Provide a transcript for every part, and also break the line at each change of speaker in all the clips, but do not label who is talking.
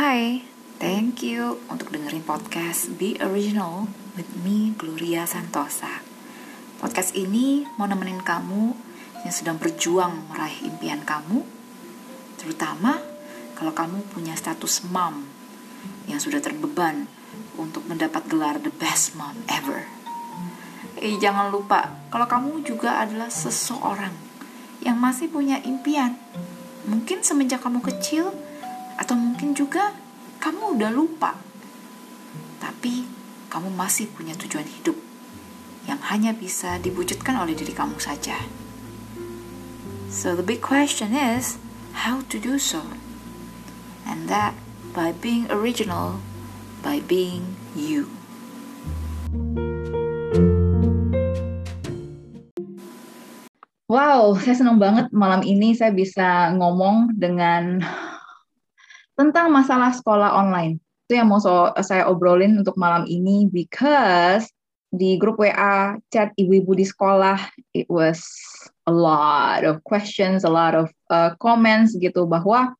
Hai, thank you untuk dengerin podcast Be Original with me, Gloria Santosa. Podcast ini mau nemenin kamu yang sedang berjuang meraih impian kamu, terutama kalau kamu punya status mom yang sudah terbeban untuk mendapat gelar the best mom ever. Eh, jangan lupa kalau kamu juga adalah seseorang yang masih punya impian. Mungkin semenjak kamu kecil, atau mungkin juga kamu udah lupa. Tapi kamu masih punya tujuan hidup yang hanya bisa diwujudkan oleh diri kamu saja. So the big question is how to do so. And that by being original, by being you.
Wow, saya senang banget malam ini saya bisa ngomong dengan tentang masalah sekolah online. Itu yang mau so, saya obrolin untuk malam ini because di grup WA chat ibu-ibu di sekolah it was a lot of questions, a lot of uh, comments gitu bahwa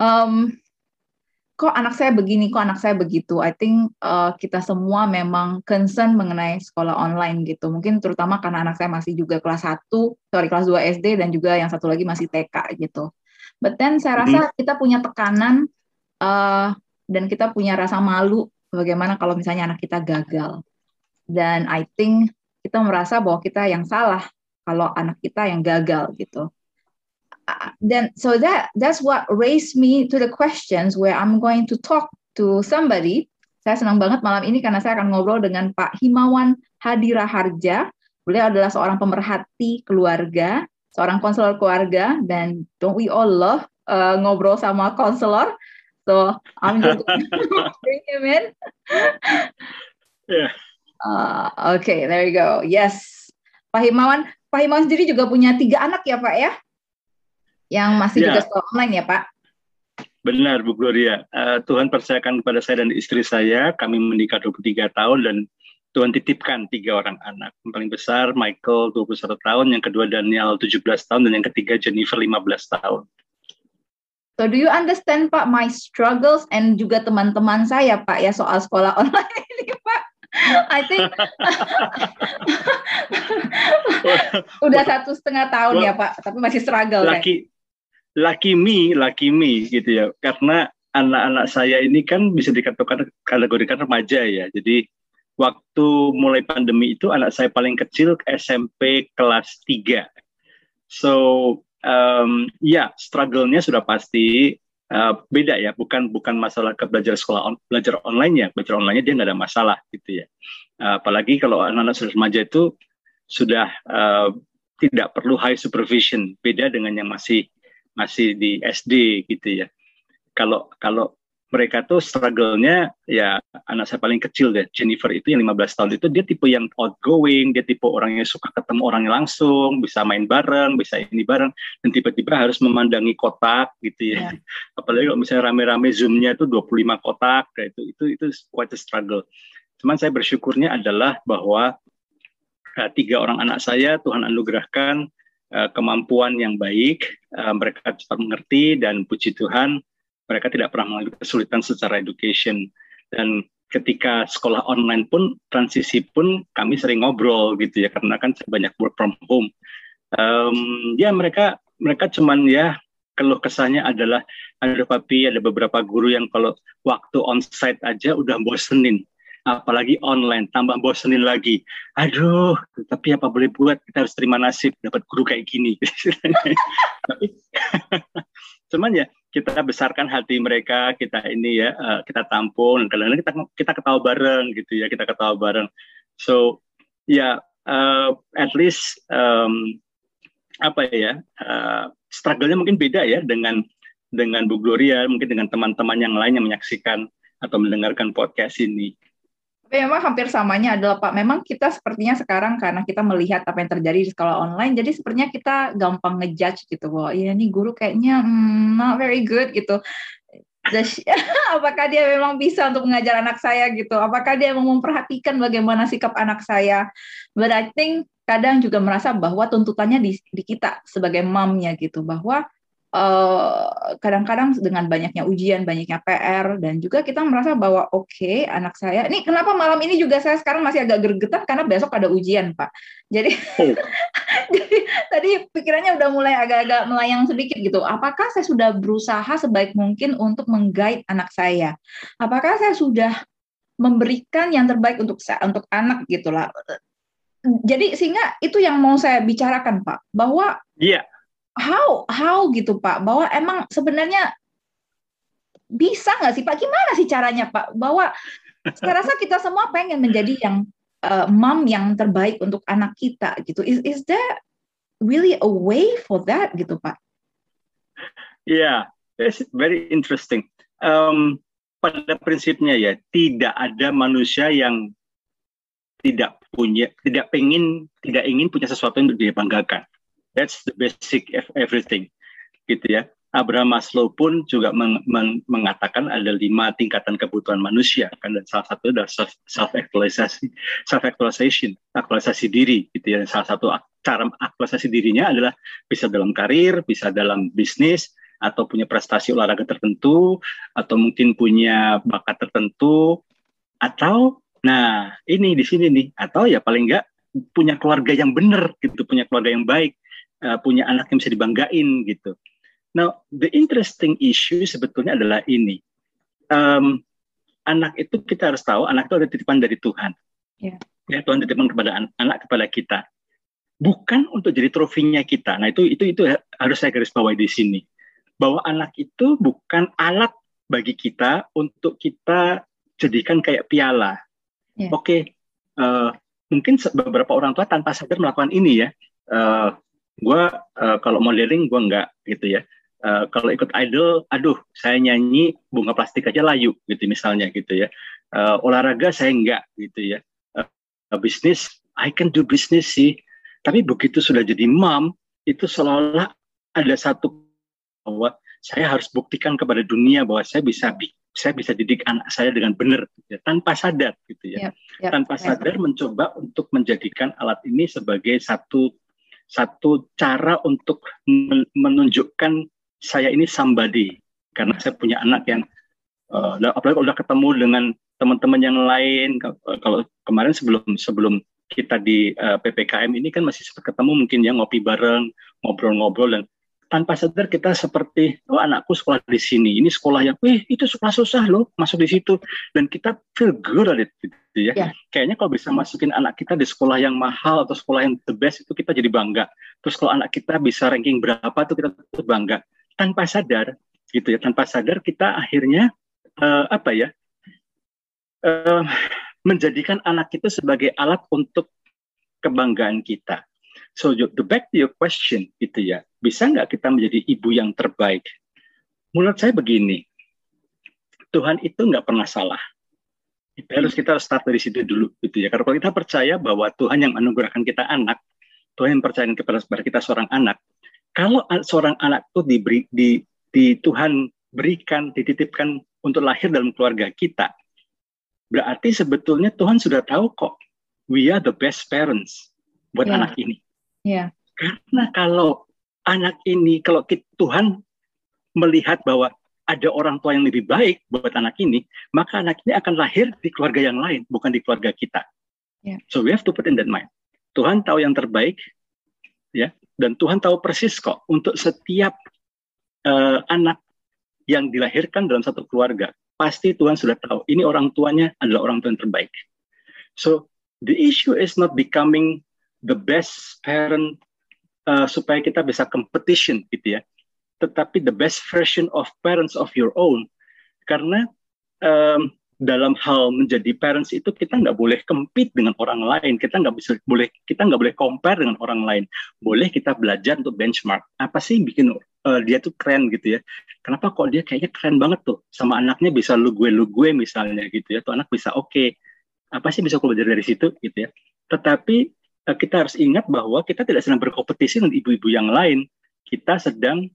um, kok anak saya begini, kok anak saya begitu. I think uh, kita semua memang concern mengenai sekolah online gitu. Mungkin terutama karena anak saya masih juga kelas 1, sorry kelas 2 SD dan juga yang satu lagi masih TK gitu. But then saya rasa mm-hmm. kita punya tekanan uh, dan kita punya rasa malu bagaimana kalau misalnya anak kita gagal. Dan I think kita merasa bahwa kita yang salah kalau anak kita yang gagal gitu. Dan uh, so that that's what raised me to the questions where I'm going to talk to somebody. Saya senang banget malam ini karena saya akan ngobrol dengan Pak Himawan Hadira Harja. Beliau adalah seorang pemerhati keluarga seorang konselor keluarga dan don't we all love uh, ngobrol sama konselor. So I'm just bring him in.
yeah.
Uh, Oke, okay, there you go. Yes, Pak Himawan. Pak Himawan sendiri juga punya tiga anak ya Pak ya? Yang masih yeah. juga sekolah online ya Pak?
Benar Bu Gloria. Uh, Tuhan percayakan kepada saya dan istri saya, kami menikah 23 tahun dan Tuhan titipkan tiga orang anak. Yang paling besar Michael 21 tahun, yang kedua Daniel 17 tahun, dan yang ketiga Jennifer 15 tahun.
So do you understand Pak my struggles and juga teman-teman saya Pak ya soal sekolah online ini Pak? I think udah satu setengah tahun well, ya Pak, tapi masih struggle.
Laki, laki me, laki me gitu ya, karena anak-anak saya ini kan bisa dikatakan kategorikan remaja ya, jadi waktu mulai pandemi itu anak saya paling kecil SMP kelas 3. So um, ya struggle-nya sudah pasti uh, beda ya, bukan bukan masalah ke belajar sekolah on, belajar online ya, belajar online dia nggak ada masalah gitu ya. Uh, apalagi kalau anak-anak remaja itu sudah uh, tidak perlu high supervision, beda dengan yang masih masih di SD gitu ya. Kalau kalau mereka tuh struggle-nya ya anak saya paling kecil deh Jennifer itu yang 15 tahun itu dia tipe yang outgoing dia tipe orang yang suka ketemu orangnya langsung bisa main bareng bisa ini bareng dan tiba-tiba harus memandangi kotak gitu ya yeah. apalagi kalau misalnya rame-rame zoom-nya itu 25 kotak kayak itu itu itu quite a struggle cuman saya bersyukurnya adalah bahwa uh, tiga orang anak saya Tuhan anugerahkan uh, kemampuan yang baik uh, mereka cepat mengerti dan puji Tuhan mereka tidak pernah mengalami kesulitan secara education. Dan ketika sekolah online pun transisi pun kami sering ngobrol gitu ya karena kan banyak work from home. Um, ya mereka mereka cuman ya keluh kesahnya adalah ada papi ada beberapa guru yang kalau waktu onsite aja udah bosenin. Apalagi online tambah bosenin lagi. Aduh tapi apa boleh buat? Kita harus terima nasib dapat guru kayak gini. Tapi cuman ya kita besarkan hati mereka, kita ini ya, uh, kita tampung, dan kadang-kadang kita kita ketawa bareng gitu ya, kita ketawa bareng. So ya yeah, uh, at least um, apa ya, uh, struggle-nya mungkin beda ya dengan dengan Bu Gloria, mungkin dengan teman-teman yang lain yang menyaksikan atau mendengarkan podcast ini.
Tapi memang hampir samanya adalah Pak, memang kita sepertinya sekarang karena kita melihat apa yang terjadi di sekolah online, jadi sepertinya kita gampang ngejudge gitu bahwa ya ini guru kayaknya hmm, not very good gitu. apakah dia memang bisa untuk mengajar anak saya gitu? Apakah dia memang memperhatikan bagaimana sikap anak saya? But I think kadang juga merasa bahwa tuntutannya di, di kita sebagai mamnya gitu bahwa kadang kadang-kadang dengan banyaknya ujian, banyaknya PR, dan juga kita merasa bahwa oke, okay, anak saya, ini kenapa malam ini juga saya sekarang masih agak gergetan karena besok ada ujian, Pak. Jadi, oh. jadi tadi pikirannya udah mulai agak-agak melayang sedikit gitu. Apakah saya sudah berusaha sebaik mungkin untuk menggait anak saya? Apakah saya sudah memberikan yang terbaik untuk untuk anak gitulah? Jadi sehingga itu yang mau saya bicarakan, Pak, bahwa
Iya. Yeah
how? How gitu Pak? Bahwa emang sebenarnya bisa nggak sih Pak? Gimana sih caranya Pak? Bahwa saya rasa kita semua pengen menjadi yang uh, mom yang terbaik untuk anak kita gitu. Is is there really a way for that gitu Pak?
Yeah, it's very interesting. Um, pada prinsipnya ya tidak ada manusia yang tidak punya tidak pengen tidak ingin punya sesuatu yang dibanggakan That's the basic of everything, gitu ya. Abraham Maslow pun juga meng, meng, mengatakan ada lima tingkatan kebutuhan manusia kan dan salah satu adalah self, self actualization self actualization aktualisasi diri gitu ya salah satu cara aktualisasi dirinya adalah bisa dalam karir bisa dalam bisnis atau punya prestasi olahraga tertentu atau mungkin punya bakat tertentu atau nah ini di sini nih atau ya paling enggak punya keluarga yang benar gitu punya keluarga yang baik uh, punya anak yang bisa dibanggain gitu. Now the interesting issue sebetulnya adalah ini. Um, anak itu kita harus tahu anak itu ada titipan dari Tuhan. Yeah. Ya Tuhan titipan kepada an anak kepada kita. Bukan untuk jadi trofinya kita. Nah itu itu itu harus saya garis bawahi di sini. Bahwa anak itu bukan alat bagi kita untuk kita jadikan kayak piala. Yeah. Oke, okay, uh, eh, mungkin beberapa orang tua tanpa sadar melakukan ini ya. Uh, gue uh, kalau modeling gue enggak gitu ya. Uh, kalau ikut idol aduh saya nyanyi bunga plastik aja layu gitu misalnya gitu ya. Uh, olahraga saya enggak gitu ya. Uh, bisnis I can do business sih. Tapi begitu sudah jadi mom itu seolah-olah ada satu bahwa saya harus buktikan kepada dunia bahwa saya bisa saya bisa didik anak saya dengan benar gitu ya, tanpa sadar gitu ya. Yep, yep, tanpa sadar mencoba untuk menjadikan alat ini sebagai satu satu cara untuk menunjukkan saya ini somebody. Karena saya punya anak yang uh, apalagi kalau udah ketemu dengan teman-teman yang lain kalau kemarin sebelum sebelum kita di uh, eh, ppkm ini kan masih sempat ketemu mungkin ya ngopi bareng ngobrol-ngobrol dan tanpa sadar kita seperti oh anakku sekolah di sini ini sekolah yang wih itu sekolah susah loh masuk di situ. Dan kita feel good at it gitu ya. Yeah. kayaknya kalau bisa masukin anak kita di sekolah yang mahal atau sekolah yang the best itu kita jadi bangga. Terus kalau anak kita bisa ranking berapa tuh kita tuh bangga. Tanpa sadar gitu ya tanpa sadar kita akhirnya uh, apa ya uh, menjadikan anak itu sebagai alat untuk kebanggaan kita So the back to your question gitu ya, bisa nggak kita menjadi ibu yang terbaik? Menurut saya begini, Tuhan itu nggak pernah salah. Kita harus kita harus start dari situ dulu gitu ya. Karena kalau kita percaya bahwa Tuhan yang anugerahkan kita anak, Tuhan yang percaya kepada kita seorang anak. Kalau seorang anak itu diberi di, di Tuhan berikan, dititipkan untuk lahir dalam keluarga kita, berarti sebetulnya Tuhan sudah tahu kok we are the best parents buat yeah. anak ini.
Yeah.
Karena kalau anak ini, kalau Tuhan melihat bahwa ada orang tua yang lebih baik buat anak ini, maka anak ini akan lahir di keluarga yang lain, bukan di keluarga kita. Yeah. So we have to put in that mind. Tuhan tahu yang terbaik, ya, dan Tuhan tahu persis kok untuk setiap uh, anak yang dilahirkan dalam satu keluarga, pasti Tuhan sudah tahu ini orang tuanya adalah orang tua yang terbaik. So the issue is not becoming the best parent uh, supaya kita bisa competition gitu ya. Tetapi the best version of parents of your own. Karena um, dalam hal menjadi parents itu kita nggak boleh compete dengan orang lain. Kita nggak bisa boleh kita nggak boleh compare dengan orang lain. Boleh kita belajar untuk benchmark. Apa sih bikin uh, dia tuh keren gitu ya? Kenapa kok dia kayaknya keren banget tuh? Sama anaknya bisa lu gue lu gue misalnya gitu ya. Tuh anak bisa oke. Okay. apa sih bisa aku belajar dari situ gitu ya? Tetapi kita harus ingat bahwa kita tidak sedang berkompetisi dengan ibu-ibu yang lain. Kita sedang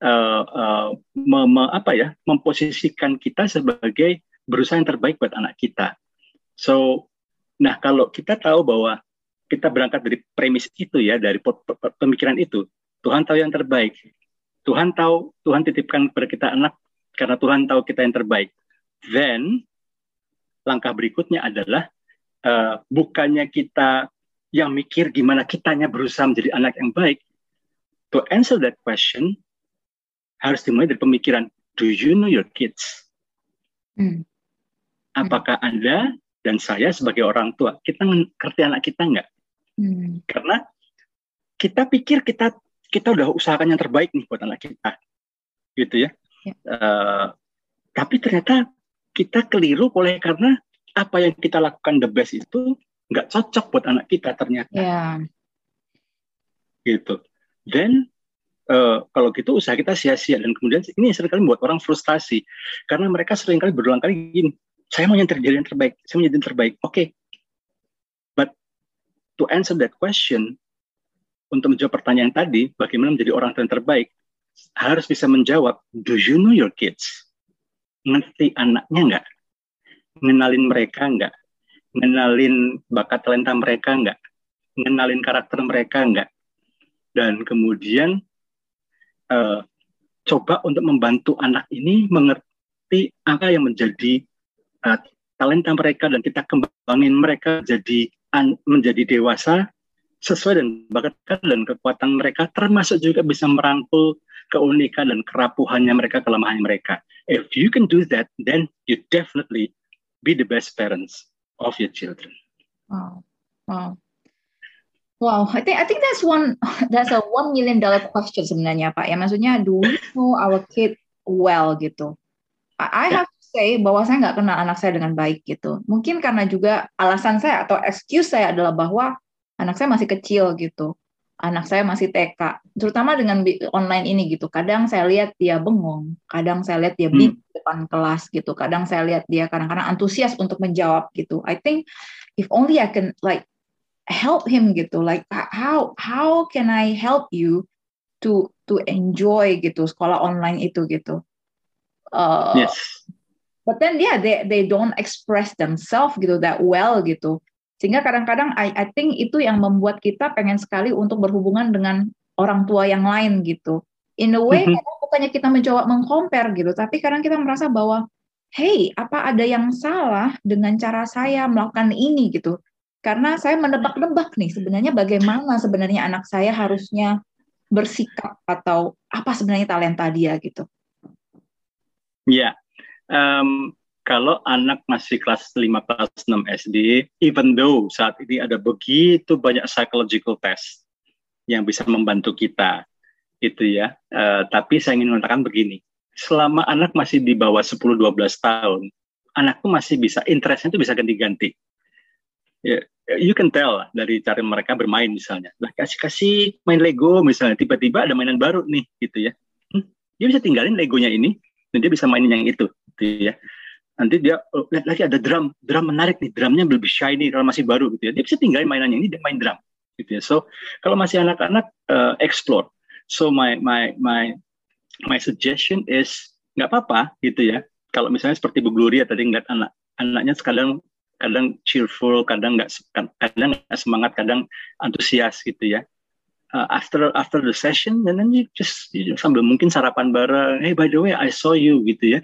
uh, uh, me, me, apa ya, memposisikan kita sebagai berusaha yang terbaik buat anak kita. So, nah kalau kita tahu bahwa kita berangkat dari premis itu ya, dari pemikiran itu, Tuhan tahu yang terbaik. Tuhan tahu, Tuhan titipkan kepada kita anak karena Tuhan tahu kita yang terbaik. Then langkah berikutnya adalah uh, bukannya kita yang mikir gimana kitanya berusaha menjadi anak yang baik. To answer that question harus dimulai dari pemikiran, do you know your kids? Hmm. Apakah Anda dan saya sebagai orang tua, kita ngerti anak kita enggak? Hmm. Karena kita pikir kita kita udah usahakan yang terbaik nih buat anak kita, gitu ya. ya. Uh, tapi ternyata kita keliru oleh karena apa yang kita lakukan the best itu nggak cocok buat anak kita ternyata. Ya. Gitu. Dan uh, kalau gitu usaha kita sia-sia dan kemudian ini sering kali membuat orang frustasi karena mereka sering kali berulang kali gini, saya mau yang terjadi yang terbaik, saya mau jadi yang terbaik. Oke, okay. but to answer that question, untuk menjawab pertanyaan tadi, bagaimana menjadi orang yang terbaik, harus bisa menjawab, do you know your kids? Ngerti anaknya nggak? Ngenalin mereka nggak? Ngenalin bakat talenta mereka nggak? Ngenalin karakter mereka nggak? Dan kemudian uh, coba untuk membantu anak ini mengerti apa yang menjadi uh, talenta mereka dan kita kembangin mereka jadi menjadi dewasa sesuai dengan bakat dan kekuatan mereka, termasuk juga bisa merangkul keunikan dan kerapuhannya mereka, kelemahan mereka. If you can do that, then you definitely be the best parents of your children.
Wow, wow, wow. I think I think that's one that's a one million dollar question sebenarnya Pak. Ya maksudnya, do we know our kid well gitu? I, I have to say bahwa saya nggak kenal anak saya dengan baik gitu. Mungkin karena juga alasan saya atau excuse saya adalah bahwa anak saya masih kecil gitu anak saya masih TK terutama dengan online ini gitu. Kadang saya lihat dia bengong kadang saya lihat dia bingung hmm. depan kelas gitu. Kadang saya lihat dia kadang-kadang antusias untuk menjawab gitu. I think if only I can like help him gitu. Like how how can I help you to to enjoy gitu sekolah online itu gitu.
Uh, yes.
but then yeah they they don't express themselves gitu that well gitu sehingga kadang-kadang I, I think itu yang membuat kita pengen sekali untuk berhubungan dengan orang tua yang lain gitu. In a way, mm -hmm. bukannya kita mencoba mengcompare gitu, tapi kadang kita merasa bahwa, hey, apa ada yang salah dengan cara saya melakukan ini gitu? Karena saya menebak-nebak nih, sebenarnya bagaimana sebenarnya anak saya harusnya bersikap atau apa sebenarnya talenta dia gitu.
Ya, yeah. um, kalau anak masih kelas 5 kelas 6 SD, even though saat ini ada begitu banyak psychological test yang bisa membantu kita, itu ya. Uh, tapi saya ingin mengatakan begini, selama anak masih di bawah 10-12 tahun, anak tuh masih bisa interestnya itu bisa ganti-ganti. Yeah, you can tell dari cara mereka bermain misalnya. Lah kasih kasih main Lego misalnya, tiba-tiba ada mainan baru nih gitu ya. Hmm, dia bisa tinggalin Legonya ini dan dia bisa mainin yang itu, gitu ya nanti dia oh, lihat lagi ada drum. Drum menarik nih. Drumnya lebih shiny kalau masih baru gitu ya. Dia bisa tinggalin mainannya. Ini dia main drum gitu ya. So kalau masih anak-anak uh, explore. So my my my my suggestion is nggak apa-apa gitu ya. Kalau misalnya seperti Bu Gloria tadi ngeliat anak anaknya kadang kadang cheerful kadang nggak kadang nggak semangat kadang antusias gitu ya. Uh, after after the session and then you just you sambil mungkin sarapan bareng. Hey by the way I saw you gitu ya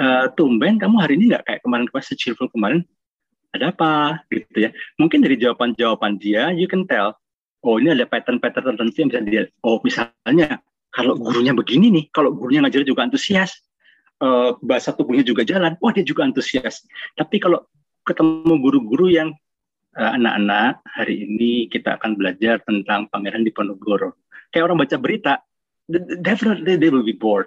uh, tumben kamu hari ini nggak kayak kemarin pas cheerful kemarin ada apa? Gitu ya. Mungkin dari jawaban-jawaban dia you can tell oh ini ada pattern-pattern tertentu yang bisa dia oh misalnya kalau gurunya begini nih kalau gurunya ngajar juga antusias uh, bahasa tubuhnya juga jalan. Wah dia juga antusias. Tapi kalau ketemu guru-guru yang eh, anak-anak uh, hari ini kita akan belajar tentang pangeran Diponegoro. Kayak orang baca berita definitely they will be bored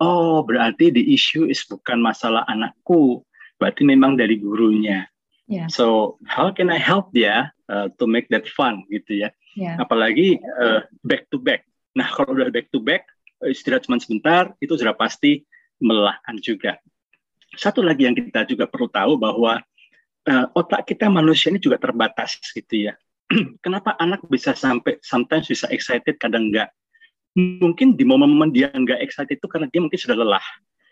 oh berarti the issue is bukan masalah anakku, berarti memang dari gurunya. Yeah. So how can I help dia uh, to make that fun gitu ya? Yeah. Apalagi uh, back to back. Nah kalau udah back to back istirahat cuma sebentar itu sudah pasti melelahkan juga. Satu lagi yang kita juga perlu tahu bahwa uh, otak kita manusia ini juga terbatas gitu ya. Kenapa anak bisa sampai sometimes bisa excited kadang enggak? Mungkin di momen-momen dia nggak excited itu karena dia mungkin sudah lelah.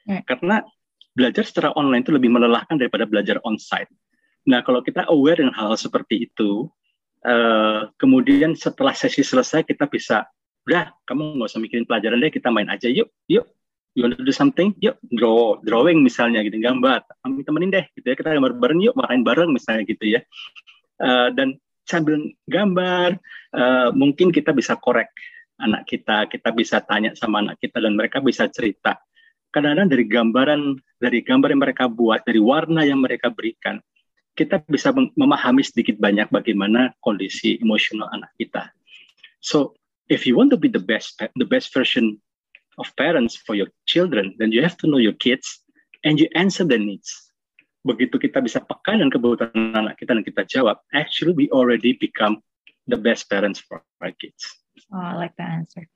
Hmm. Karena belajar secara online itu lebih melelahkan daripada belajar onsite. Nah, kalau kita aware dengan hal, -hal seperti itu, uh, kemudian setelah sesi selesai kita bisa udah kamu nggak usah mikirin pelajaran deh kita main aja yuk yuk you want to do something yuk draw drawing misalnya gitu gambar kami temenin deh gitu ya kita gambar bareng yuk makan bareng misalnya gitu ya uh, dan sambil gambar uh, mungkin kita bisa korek anak kita kita bisa tanya sama anak kita dan mereka bisa cerita kadang-kadang dari gambaran dari gambar yang mereka buat dari warna yang mereka berikan kita bisa memahami sedikit banyak bagaimana kondisi emosional anak kita. So, if you want to be the best the best version of parents for your children, then you have to know your kids and you answer their needs. Begitu kita bisa peka dan kebutuhan anak kita dan kita jawab, actually we already become the best parents for our kids.
Oh, I like that answer.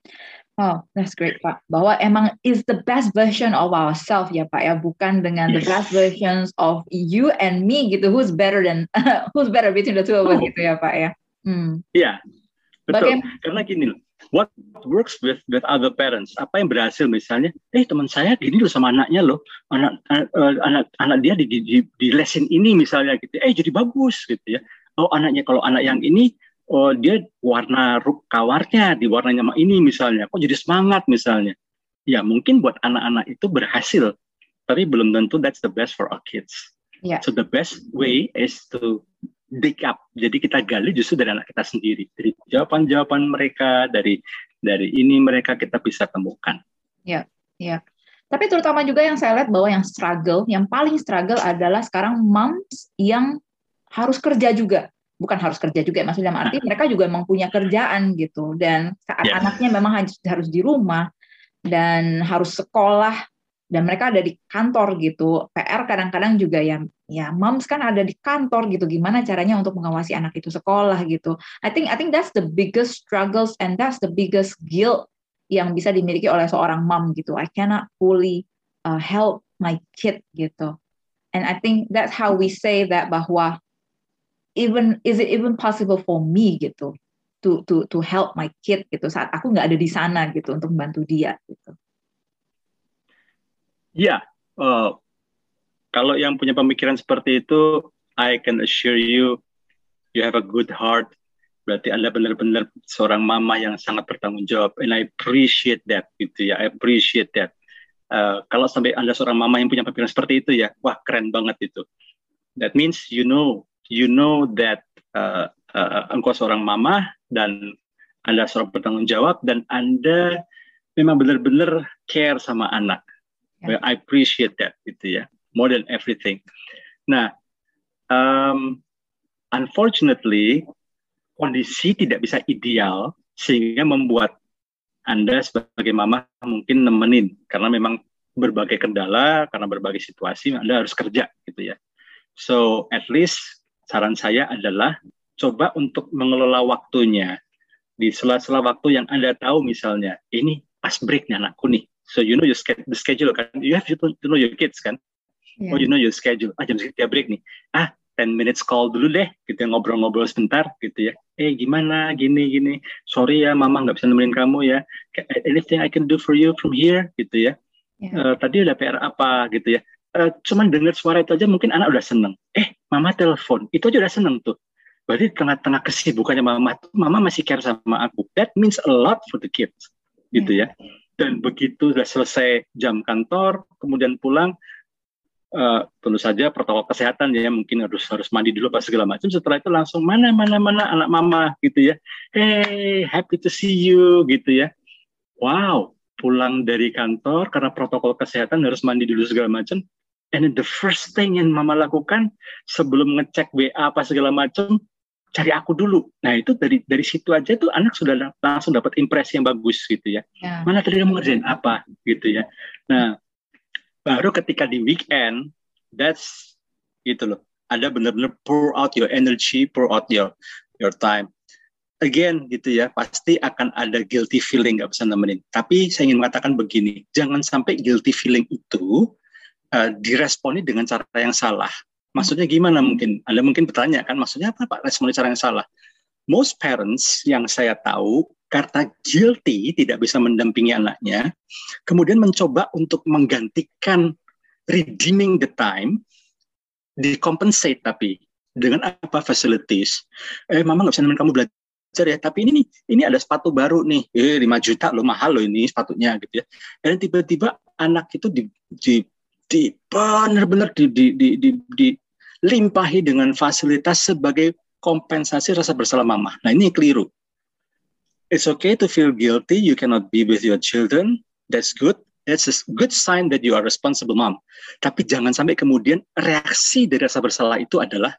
Oh, that's great, Pak. Bahwa emang is the best version of ourselves ya, Pak ya, bukan dengan yes. the best versions of you and me gitu. Who's better than who's better between the two of us oh. gitu ya, Pak ya.
Hmm. Iya. Betul. Bagaim Karena gini loh, what works with with other parents? Apa yang berhasil misalnya, eh teman saya gini loh sama anaknya loh, anak anak anak, anak dia di, di, di lesin ini misalnya gitu. Eh jadi bagus gitu ya. Oh anaknya kalau anak yang ini oh dia warna kawarnya di warnanya ini misalnya, kok jadi semangat misalnya. Ya mungkin buat anak-anak itu berhasil, tapi belum tentu that's the best for our kids. Yeah. So the best way is to dig up. Jadi kita gali justru dari anak kita sendiri, dari jawaban-jawaban mereka, dari dari ini mereka kita bisa temukan.
Ya, ya. Tapi terutama juga yang saya lihat bahwa yang struggle, yang paling struggle adalah sekarang moms yang harus kerja juga bukan harus kerja juga maksudnya arti mereka juga memang punya kerjaan gitu. Dan saat yeah. anaknya memang harus harus di rumah dan harus sekolah dan mereka ada di kantor gitu. PR kadang-kadang juga ya ya moms kan ada di kantor gitu. Gimana caranya untuk mengawasi anak itu sekolah gitu. I think I think that's the biggest struggles and that's the biggest guilt yang bisa dimiliki oleh seorang mom gitu. I cannot fully uh, help my kid gitu. And I think that's how we say that bahwa even is it even possible for me gitu to to to help my kid gitu saat aku nggak ada di sana gitu untuk membantu dia gitu.
Ya, yeah, uh, kalau yang punya pemikiran seperti itu, I can assure you, you have a good heart. Berarti Anda benar-benar seorang mama yang sangat bertanggung jawab, and I appreciate that gitu ya, I appreciate that. Uh, kalau sampai Anda seorang mama yang punya pemikiran seperti itu ya, wah keren banget itu. That means you know you know that uh, uh, engkau seorang mama dan anda seorang bertanggung jawab dan anda memang benar-benar care sama anak. Yeah. Well, I appreciate that gitu ya, more than everything. Nah, um, unfortunately kondisi tidak bisa ideal sehingga membuat anda sebagai mama mungkin nemenin karena memang berbagai kendala karena berbagai situasi Anda harus kerja gitu ya. So at least saran saya adalah coba untuk mengelola waktunya di sela-sela waktu yang Anda tahu misalnya ini pas break nih anakku nih. So you know your schedule kan. You have to, know your kids kan. Yeah. Oh you know your schedule. Ah jam sekian break nih. Ah 10 minutes call dulu deh gitu ya ngobrol-ngobrol sebentar gitu ya. Eh gimana gini gini. Sorry ya mama nggak bisa nemenin kamu ya. Anything I can do for you from here gitu ya. Yeah. Uh, tadi udah PR apa gitu ya uh, cuman dengar suara itu aja mungkin anak udah seneng. Eh, mama telepon, itu aja udah seneng tuh. Berarti tengah-tengah kesibukannya mama, mama masih care sama aku. That means a lot for the kids, gitu ya. Dan begitu udah selesai jam kantor, kemudian pulang, uh, tentu saja protokol kesehatan ya mungkin harus harus mandi dulu pas segala macam. Setelah itu langsung mana mana mana anak mama gitu ya. Hey, happy to see you gitu ya. Wow, pulang dari kantor karena protokol kesehatan harus mandi dulu segala macam And the first thing yang mama lakukan sebelum ngecek WA apa segala macam, cari aku dulu. Nah itu dari dari situ aja tuh anak sudah langsung dapat impresi yang bagus gitu ya. Yeah. Mana tadi kamu ngerjain apa gitu ya. Nah baru ketika di weekend, that's gitu loh. Ada benar-benar pour out your energy, pour out your your time. Again gitu ya, pasti akan ada guilty feeling nggak bisa nemenin. Tapi saya ingin mengatakan begini, jangan sampai guilty feeling itu uh, diresponi dengan cara yang salah. Maksudnya gimana mungkin? Anda mungkin bertanya kan, maksudnya apa Pak responi cara yang salah? Most parents yang saya tahu karena guilty tidak bisa mendampingi anaknya, kemudian mencoba untuk menggantikan redeeming the time, di compensate tapi dengan apa facilities? Eh, mama nggak bisa nemenin kamu belajar belajar ya, tapi ini nih, ini ada sepatu baru nih, eh 5 juta lo mahal lo ini sepatunya gitu ya. Dan tiba-tiba anak itu di, di, di benar-benar di, di, di, di, di, limpahi dengan fasilitas sebagai kompensasi rasa bersalah mama. Nah ini keliru. It's okay to feel guilty. You cannot be with your children. That's good. That's a good sign that you are responsible mom. Tapi jangan sampai kemudian reaksi dari rasa bersalah itu adalah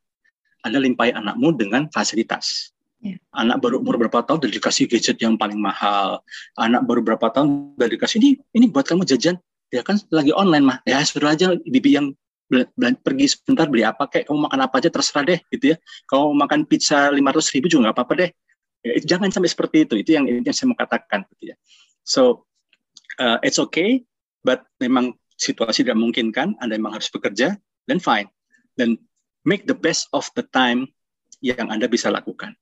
Anda limpahi anakmu dengan fasilitas. Yeah. Anak baru umur berapa tahun udah dikasih gadget yang paling mahal. Anak baru berapa tahun udah dikasih ini ini buat kamu jajan. Ya kan lagi online mah. Ya suruh aja bibi yang pergi sebentar beli apa kayak kamu makan apa aja terserah deh gitu ya. Kalau makan pizza 500 ribu juga nggak apa-apa deh. Ya, jangan sampai seperti itu. Itu yang yang saya mau katakan gitu ya. So uh, it's okay, but memang situasi tidak memungkinkan, Anda memang harus bekerja, then fine. Dan make the best of the time yang Anda bisa lakukan.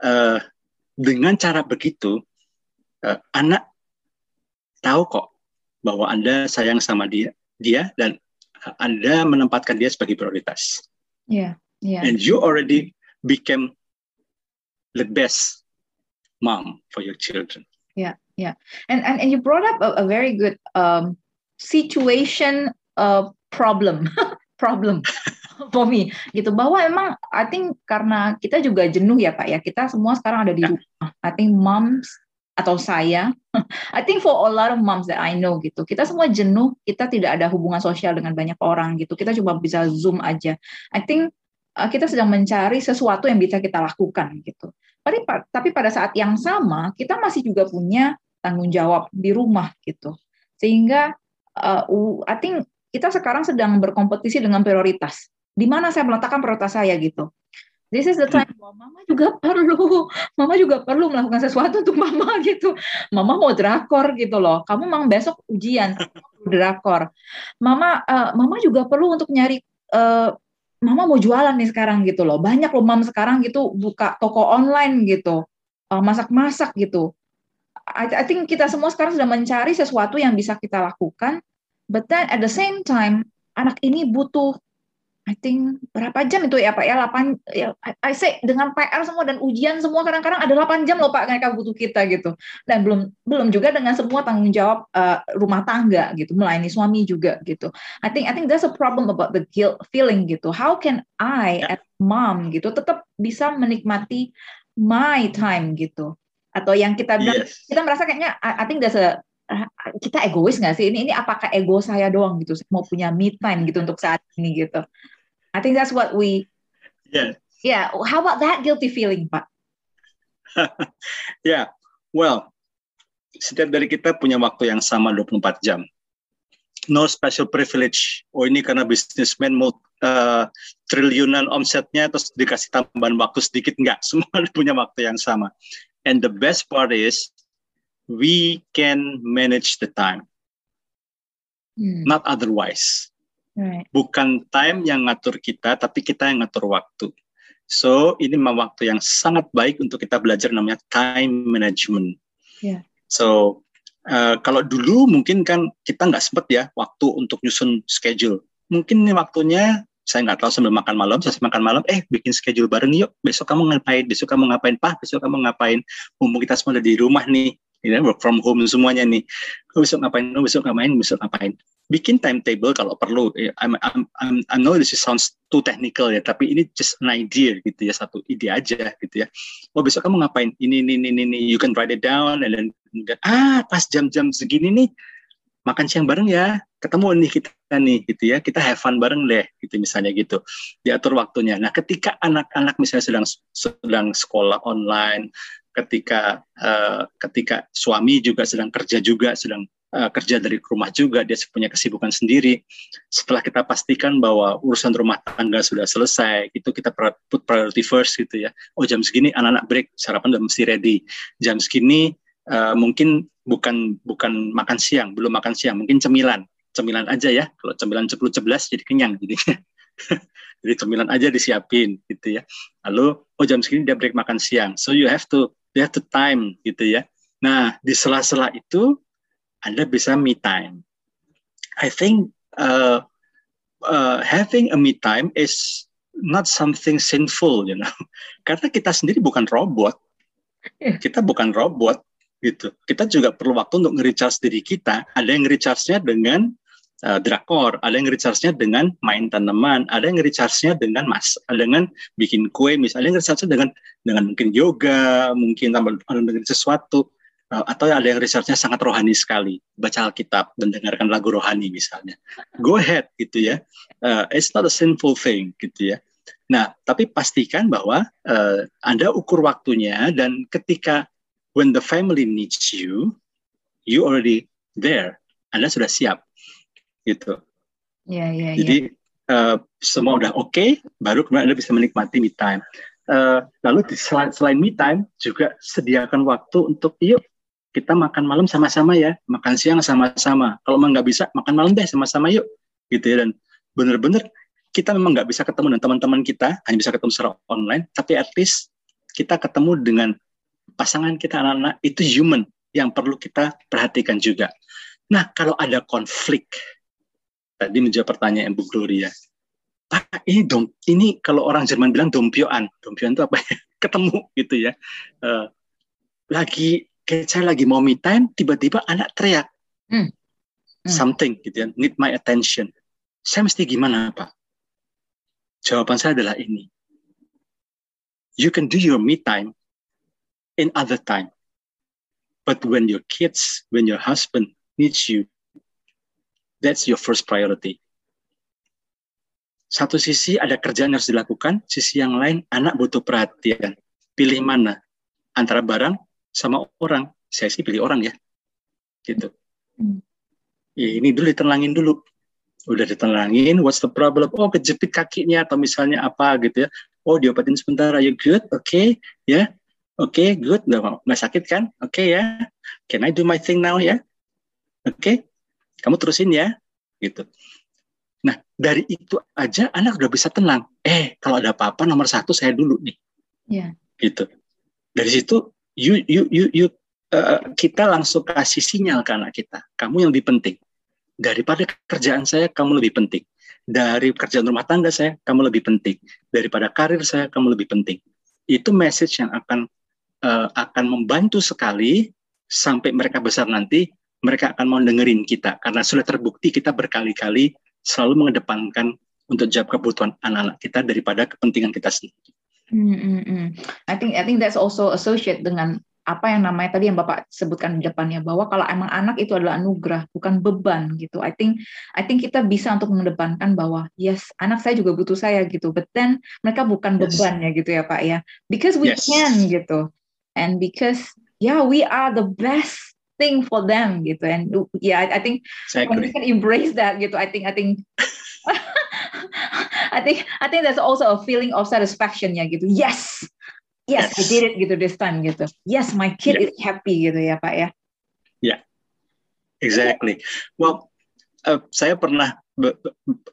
Uh, dengan cara begitu, uh, anak tahu kok bahwa Anda sayang sama dia, dia dan Anda menempatkan dia sebagai prioritas.
Yeah, yeah.
And you already became the best mom for your children.
Yeah yeah and and, and you brought up a, a very good um, situation uh, problem problem for me gitu bahwa emang I think karena kita juga jenuh ya pak ya kita semua sekarang ada di ya. rumah I think moms atau saya I think for a lot of moms that I know gitu kita semua jenuh kita tidak ada hubungan sosial dengan banyak orang gitu kita cuma bisa zoom aja I think uh, kita sedang mencari sesuatu yang bisa kita lakukan gitu tapi, tapi pada saat yang sama kita masih juga punya tanggung jawab di rumah gitu. Sehingga uh, I think kita sekarang sedang berkompetisi dengan prioritas. Di mana saya meletakkan prioritas saya gitu. This is the time bahwa mama juga perlu, mama juga perlu melakukan sesuatu untuk mama gitu. Mama mau drakor gitu loh. Kamu mang besok ujian drakor. Mama, uh, mama juga perlu untuk nyari uh, mama mau jualan nih sekarang gitu loh. Banyak loh mam sekarang gitu buka toko online gitu. Eh, masak-masak gitu. I, I think kita semua sekarang sudah mencari sesuatu yang bisa kita lakukan. But then at the same time, anak ini butuh I think berapa jam itu ya Pak ya 8 ya I say dengan PR semua dan ujian semua kadang-kadang ada 8 jam loh Pak mereka butuh kita gitu. Dan belum belum juga dengan semua tanggung jawab uh, rumah tangga gitu, melayani suami juga gitu. I think I think there's a problem about the guilt feeling gitu. How can I as mom gitu tetap bisa menikmati my time gitu. Atau yang kita bilang yes. kita merasa kayaknya I, I think there's a kita egois nggak sih ini ini apakah ego saya doang gitu mau punya me time gitu untuk saat ini gitu I think that's what we.
Yeah.
Yeah. How about that guilty feeling, Pak?
yeah. Well, setiap dari kita punya waktu yang sama 24 jam. No special privilege. Oh ini karena bisnismen mau uh, triliunan omsetnya terus dikasih tambahan waktu sedikit enggak. Semua punya waktu yang sama. And the best part is we can manage the time. Hmm. Not otherwise. Right. Bukan time yang ngatur kita, tapi kita yang ngatur waktu. So ini memang waktu yang sangat baik untuk kita belajar namanya time management. Yeah. So uh, kalau dulu mungkin kan kita nggak sempet ya waktu untuk nyusun schedule. Mungkin ini waktunya saya nggak tahu sambil makan malam, saya makan malam, eh bikin schedule bareng yuk. Besok kamu ngapain? Besok kamu ngapain? Pak, besok kamu ngapain? Mumpung kita semua ada di rumah nih, know, work from home semuanya nih. Besok ngapain? Besok ngapain? Besok ngapain? bikin timetable kalau perlu. I'm, I'm, I'm, I know this sounds too technical ya, tapi ini just an idea gitu ya, satu ide aja gitu ya. Oh besok kamu ngapain? Ini, ini, ini, ini, you can write it down, and then ah pas jam-jam segini nih, makan siang bareng ya, ketemu nih kita nih gitu ya, kita have fun bareng deh gitu misalnya gitu, diatur waktunya. Nah ketika anak-anak misalnya sedang sedang sekolah online, ketika uh, ketika suami juga sedang kerja juga sedang uh, kerja dari rumah juga, dia punya kesibukan sendiri. Setelah kita pastikan bahwa urusan rumah tangga sudah selesai, itu kita put priority first gitu ya. Oh jam segini anak-anak break, sarapan udah mesti ready. Jam segini uh, mungkin bukan bukan makan siang, belum makan siang, mungkin cemilan. Cemilan aja ya, kalau cemilan 10 11 jadi kenyang jadi. jadi cemilan aja disiapin gitu ya. Lalu oh jam segini dia break makan siang. So you have to you have to time gitu ya. Nah, di sela-sela itu anda bisa me time. I think uh, uh, having a me time is not something sinful, you know. Karena kita sendiri bukan robot, Iya. Kita bukan robot gitu. Kita juga perlu waktu untuk nge-recharge diri kita. Ada yang nge-recharge-nya dengan uh, drakor, ada yang recharge-nya dengan main tanaman, ada yang recharge-nya dengan mas, dengan bikin kue, misalnya, ada yang recharge-nya dengan dengan mungkin yoga, mungkin tambah dengan sesuatu, uh, atau ada yang recharge-nya sangat rohani sekali, baca Alkitab dan dengarkan lagu rohani misalnya. Go ahead gitu ya, uh, it's not a sinful thing gitu ya. Nah, tapi pastikan bahwa uh, Anda ukur waktunya dan ketika when the family needs you, you already there. Anda sudah siap gitu.
Iya, iya,
iya. Jadi uh, semua udah oke, okay, baru kemudian Anda bisa menikmati me time. Uh, lalu di, selain, selain me time juga sediakan waktu untuk yuk kita makan malam sama-sama ya, makan siang sama-sama. Kalau memang nggak bisa makan malam deh sama-sama yuk, gitu ya. Dan benar-benar kita memang nggak bisa ketemu dengan teman-teman kita, hanya bisa ketemu secara online, tapi at least kita ketemu dengan pasangan kita anak-anak itu human yang perlu kita perhatikan juga. Nah, kalau ada konflik tadi menjawab pertanyaan Bu Gloria. Pak, ini dom, ini kalau orang Jerman bilang dompioan. Dompioan itu apa ya? Ketemu gitu ya. Uh, lagi saya lagi mau me time, tiba-tiba anak teriak. Hmm. Hmm. Something gitu ya, need my attention. Saya mesti gimana, Pak? Jawaban saya adalah ini. You can do your me time in other time. But when your kids, when your husband needs you, That's your first priority. Satu sisi ada kerjaan yang harus dilakukan, sisi yang lain anak butuh perhatian. Pilih mana? Antara barang sama orang. Saya sih pilih orang ya. Gitu. Ya, ini dulu ditenangin dulu. Udah ditenangin, what's the problem? Oh, kejepit kakinya atau misalnya apa gitu ya. Oh, diobatin sebentar, are you good? Oke, okay. ya. Yeah. Oke, okay, good. Nggak sakit kan? Oke okay, ya. Can I do my thing now ya? Oke. Okay kamu terusin ya gitu. Nah dari itu aja anak udah bisa tenang. Eh kalau ada apa-apa nomor satu saya dulu nih.
Yeah.
gitu. Dari situ you you you, you uh, kita langsung kasih sinyal ke anak kita. Kamu yang lebih penting. Daripada kerjaan saya kamu lebih penting. Dari kerjaan rumah tangga saya kamu lebih penting. Daripada karir saya kamu lebih penting. Itu message yang akan uh, akan membantu sekali sampai mereka besar nanti mereka akan mau dengerin kita karena sudah terbukti kita berkali-kali selalu mengedepankan untuk jawab kebutuhan anak-anak kita daripada kepentingan kita sendiri.
Mm -hmm. I think I think that's also associate dengan apa yang namanya tadi yang Bapak sebutkan di depannya bahwa kalau emang anak itu adalah anugerah bukan beban gitu. I think I think kita bisa untuk mengedepankan bahwa yes anak saya juga butuh saya gitu. But then mereka bukan yes. beban ya gitu ya Pak ya. Because we yes. can gitu. And because yeah we are the best thing for them gitu. And yeah I, I think when you can embrace that gitu I think I think I think I think there's also a feeling of satisfaction ya gitu. Yes! Yes, yes. I did it gitu this time gitu. Yes my kid yeah. is happy gitu ya Pak ya.
Yeah. Exactly. Well uh, saya pernah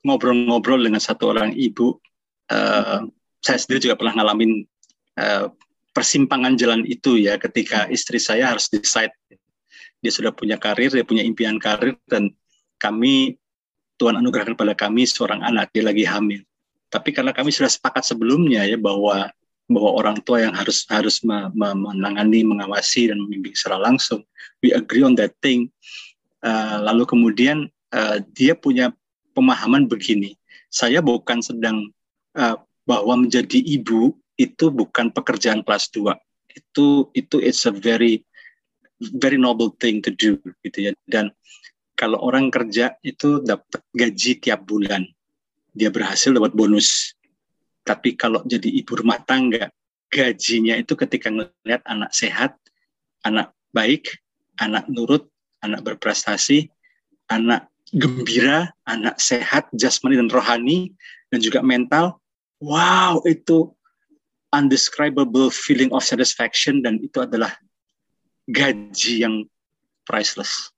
ngobrol-ngobrol dengan satu orang ibu. Uh, saya sendiri juga pernah ngalamin uh, persimpangan jalan itu ya ketika istri saya harus decide dia sudah punya karir, dia punya impian karir dan kami Tuhan anugerahkan pada kami seorang anak dia lagi hamil. Tapi karena kami sudah sepakat sebelumnya ya bahwa bahwa orang tua yang harus harus menangani, mengawasi dan membimbing secara langsung. We agree on that thing. Uh, lalu kemudian uh, dia punya pemahaman begini. Saya bukan sedang uh, bahwa menjadi ibu itu bukan pekerjaan kelas 2. Itu itu it's a very very noble thing to do gitu ya. Dan kalau orang kerja itu dapat gaji tiap bulan dia berhasil dapat bonus. Tapi kalau jadi ibu rumah tangga gajinya itu ketika melihat anak sehat anak baik anak nurut anak berprestasi anak gembira anak sehat jasmani dan rohani dan juga mental wow itu undescribable feeling of satisfaction dan itu adalah gaji yang priceless.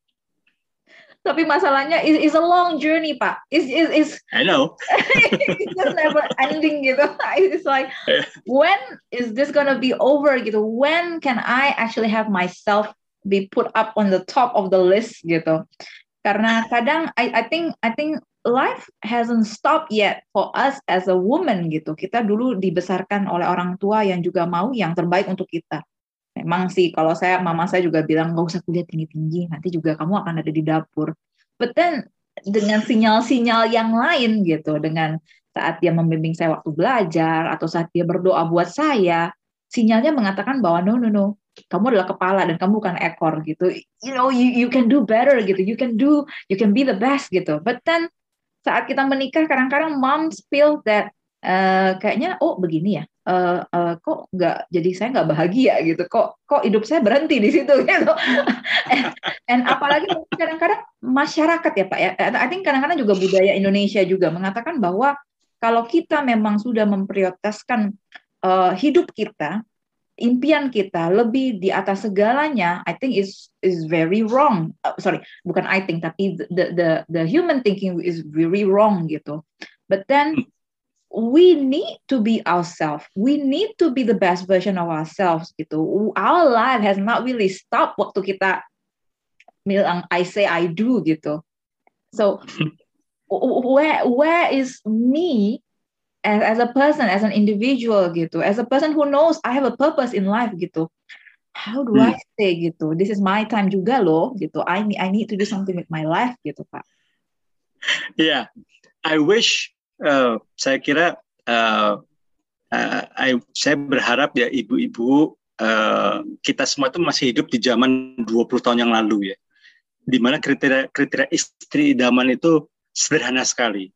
Tapi masalahnya is, is a long journey, Pak. Is is is
I know.
it's just never ending gitu. It's like when is this gonna be over gitu? When can I actually have myself be put up on the top of the list gitu? Karena kadang I I think I think life hasn't stopped yet for us as a woman gitu. Kita dulu dibesarkan oleh orang tua yang juga mau yang terbaik untuk kita memang sih kalau saya mama saya juga bilang nggak usah kuliah tinggi tinggi nanti juga kamu akan ada di dapur. But then dengan sinyal-sinyal yang lain gitu dengan saat dia membimbing saya waktu belajar atau saat dia berdoa buat saya sinyalnya mengatakan bahwa no no no kamu adalah kepala dan kamu bukan ekor gitu. You know you you can do better gitu. You can do you can be the best gitu. But then saat kita menikah kadang-kadang moms feel that uh, kayaknya oh begini ya uh, uh, kok nggak jadi saya nggak bahagia gitu kok kok hidup saya berhenti di situ gitu and apalagi kadang-kadang masyarakat ya pak ya I think kadang-kadang juga budaya Indonesia juga mengatakan bahwa kalau kita memang sudah memprioritaskan uh, hidup kita impian kita lebih di atas segalanya, I think is is very wrong. Uh, sorry, bukan I think, tapi the the the human thinking is very wrong gitu. But then we need to be ourselves. We need to be the best version of ourselves gitu. Our life has not really stopped waktu kita bilang I say I do gitu. So where where is me as, as a person, as an individual gitu, as a person who knows I have a purpose in life gitu. How do hmm. I say gitu? This is my time juga loh gitu. I need I need to do something with my life gitu pak.
Yeah, I wish. Uh, saya kira uh, uh, I, saya berharap ya ibu-ibu uh, kita semua itu masih hidup di zaman 20 tahun yang lalu ya. Di mana kriteria kriteria istri idaman itu sederhana sekali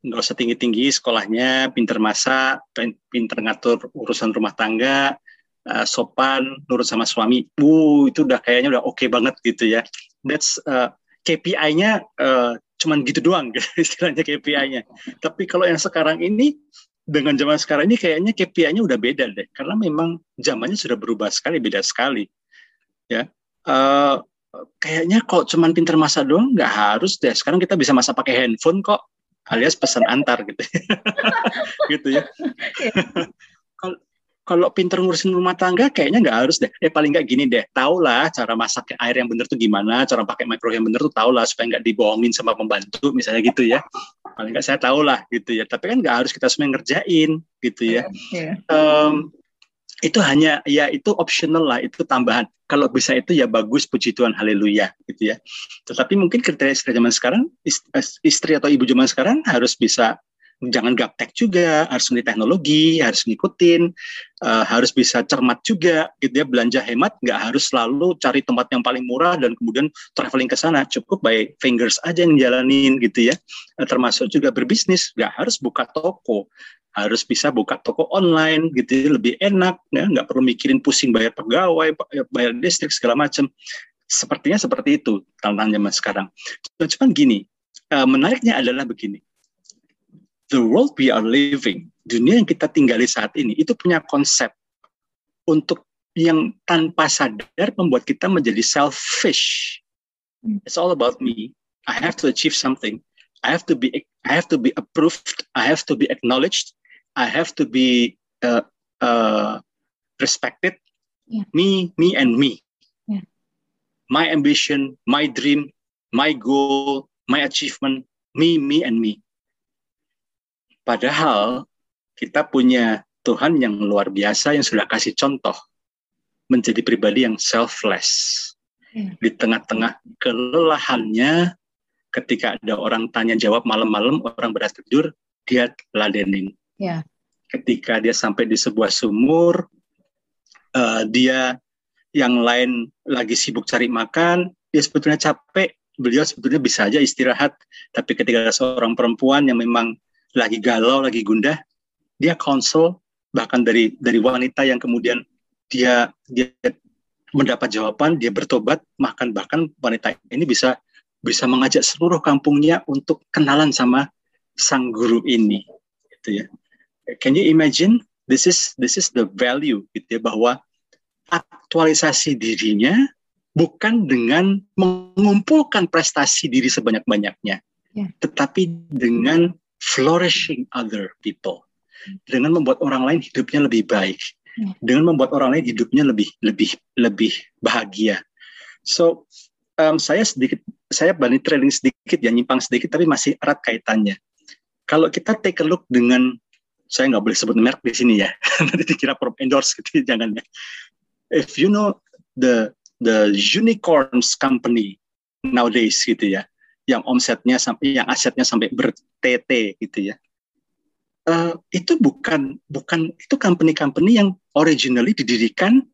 nggak usah tinggi-tinggi sekolahnya, pinter masak, pinter ngatur urusan rumah tangga, uh, sopan, nurut sama suami. Uh, itu udah kayaknya udah oke okay banget gitu ya. That's uh, KPI-nya uh, cuman gitu doang gitu, istilahnya KPI-nya. Tapi kalau yang sekarang ini dengan zaman sekarang ini kayaknya KPI-nya udah beda deh, karena memang zamannya sudah berubah sekali, beda sekali. Ya, uh, kayaknya kok cuman pinter masak doang nggak harus deh. Sekarang kita bisa masak pakai handphone kok alias pesan antar gitu gitu ya kalau pinter ngurusin rumah tangga kayaknya nggak harus deh. Eh paling nggak gini deh. Tau lah cara masak air yang bener tuh gimana cara pakai microwave yang bener tuh tau lah supaya nggak dibohongin sama pembantu misalnya gitu ya. Paling nggak saya tahu lah gitu ya. Tapi kan nggak harus kita semua ngerjain gitu ya. Yeah. um, itu hanya ya itu optional lah itu tambahan. Kalau bisa itu ya bagus puji Tuhan haleluya gitu ya. Tetapi mungkin kriteria istri zaman sekarang istri atau ibu zaman sekarang harus bisa jangan gaptek juga harus ngerti teknologi harus ngikutin uh, harus bisa cermat juga gitu ya. Belanja hemat nggak harus selalu cari tempat yang paling murah dan kemudian traveling ke sana. Cukup by fingers aja yang jalanin gitu ya. Uh, termasuk juga berbisnis nggak harus buka toko. Harus bisa buka toko online gitu ya, lebih enak ya. Nggak perlu mikirin pusing bayar pegawai bayar listrik segala macam sepertinya seperti itu tantangan zaman sekarang. Cuman gini uh, menariknya adalah begini the world we are living dunia yang kita tinggali saat ini itu punya konsep untuk yang tanpa sadar membuat kita menjadi selfish it's all about me I have to achieve something I have to be I have to be approved I have to be acknowledged I have to be uh, uh, respected. Yeah. Me, me, and me. Yeah. My ambition, my dream, my goal, my achievement, me, me, and me. Padahal kita punya Tuhan yang luar biasa yang sudah kasih contoh menjadi pribadi yang selfless. Yeah. Di tengah-tengah kelelahannya, ketika ada orang tanya jawab malam-malam, orang berat tidur, dia ladenin. Yeah. Ketika dia sampai di sebuah sumur, uh, dia yang lain lagi sibuk cari makan, dia sebetulnya capek, beliau sebetulnya bisa aja istirahat. Tapi ketika ada seorang perempuan yang memang lagi galau, lagi gundah, dia konsol bahkan dari dari wanita yang kemudian dia dia mendapat jawaban, dia bertobat, makan bahkan wanita ini bisa bisa mengajak seluruh kampungnya untuk kenalan sama sang guru ini, gitu ya can you imagine this is this is the value gitu ya bahwa aktualisasi dirinya bukan dengan mengumpulkan prestasi diri sebanyak-banyaknya yeah. tetapi dengan flourishing other people. Dengan membuat orang lain hidupnya lebih baik. Yeah. dengan membuat orang lain hidupnya lebih lebih lebih bahagia. So um, saya sedikit saya bani trailing sedikit ya nyimpang sedikit tapi masih erat kaitannya. Kalau kita take a look dengan saya nggak boleh sebut merek di sini ya nanti dikira pro endorse gitu jangan ya. If you know the the unicorns company nowadays gitu ya, yang omsetnya sampai yang asetnya sampai ber-TT gitu ya. Uh, itu bukan bukan itu company-company yang originally didirikan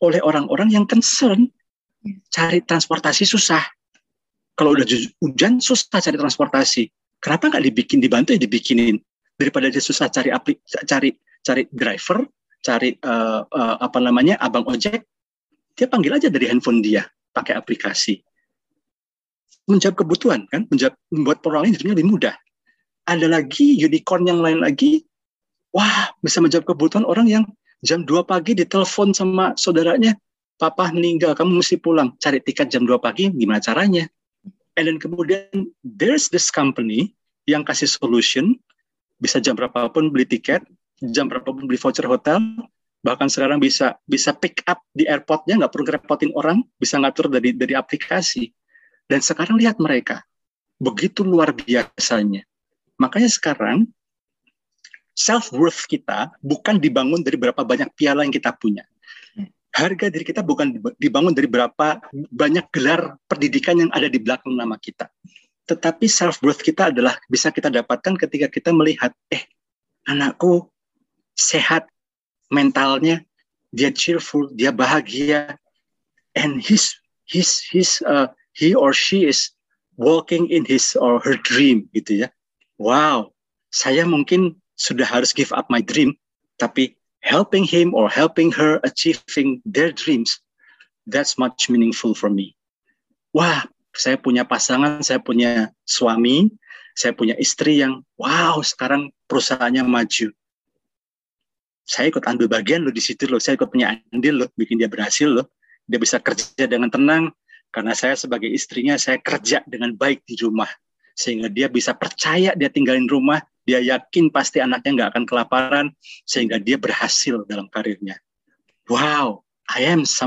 oleh orang-orang yang concern cari transportasi susah. Kalau udah hujan susah cari transportasi. Kenapa nggak dibikin dibantu ya dibikinin daripada dia susah cari aplik cari cari driver, cari uh, uh, apa namanya abang ojek, dia panggil aja dari handphone dia pakai aplikasi. Menjawab kebutuhan kan, menjawab membuat orang lain hidupnya lebih mudah. Ada lagi unicorn yang lain lagi, wah bisa menjawab kebutuhan orang yang jam 2 pagi ditelepon sama saudaranya, papa meninggal, kamu mesti pulang, cari tiket jam 2 pagi, gimana caranya? And then kemudian there's this company yang kasih solution, bisa jam berapapun beli tiket, jam berapapun beli voucher hotel, bahkan sekarang bisa bisa pick up di airportnya nggak perlu repotin orang, bisa ngatur dari dari aplikasi. Dan sekarang lihat mereka, begitu luar biasanya. Makanya sekarang self worth kita bukan dibangun dari berapa banyak piala yang kita punya. Harga diri kita bukan dibangun dari berapa banyak gelar pendidikan yang ada di belakang nama kita. Tetapi self worth kita adalah bisa kita dapatkan ketika kita melihat, eh, anakku sehat mentalnya, dia cheerful, dia bahagia, and his his his uh, he or she is walking in his or her dream gitu ya. Wow, saya mungkin sudah harus give up my dream, tapi helping him or helping her achieving their dreams, that's much meaningful for me. Wah, saya punya pasangan, saya punya suami, saya punya istri yang wow sekarang perusahaannya maju. Saya ikut ambil bagian loh di situ loh, saya ikut punya andil loh, bikin dia berhasil loh. Dia bisa kerja dengan tenang, karena saya sebagai istrinya, saya kerja dengan baik di rumah. Sehingga dia bisa percaya dia tinggalin rumah, dia yakin pasti anaknya nggak akan kelaparan sehingga dia berhasil dalam karirnya. Wow, I am some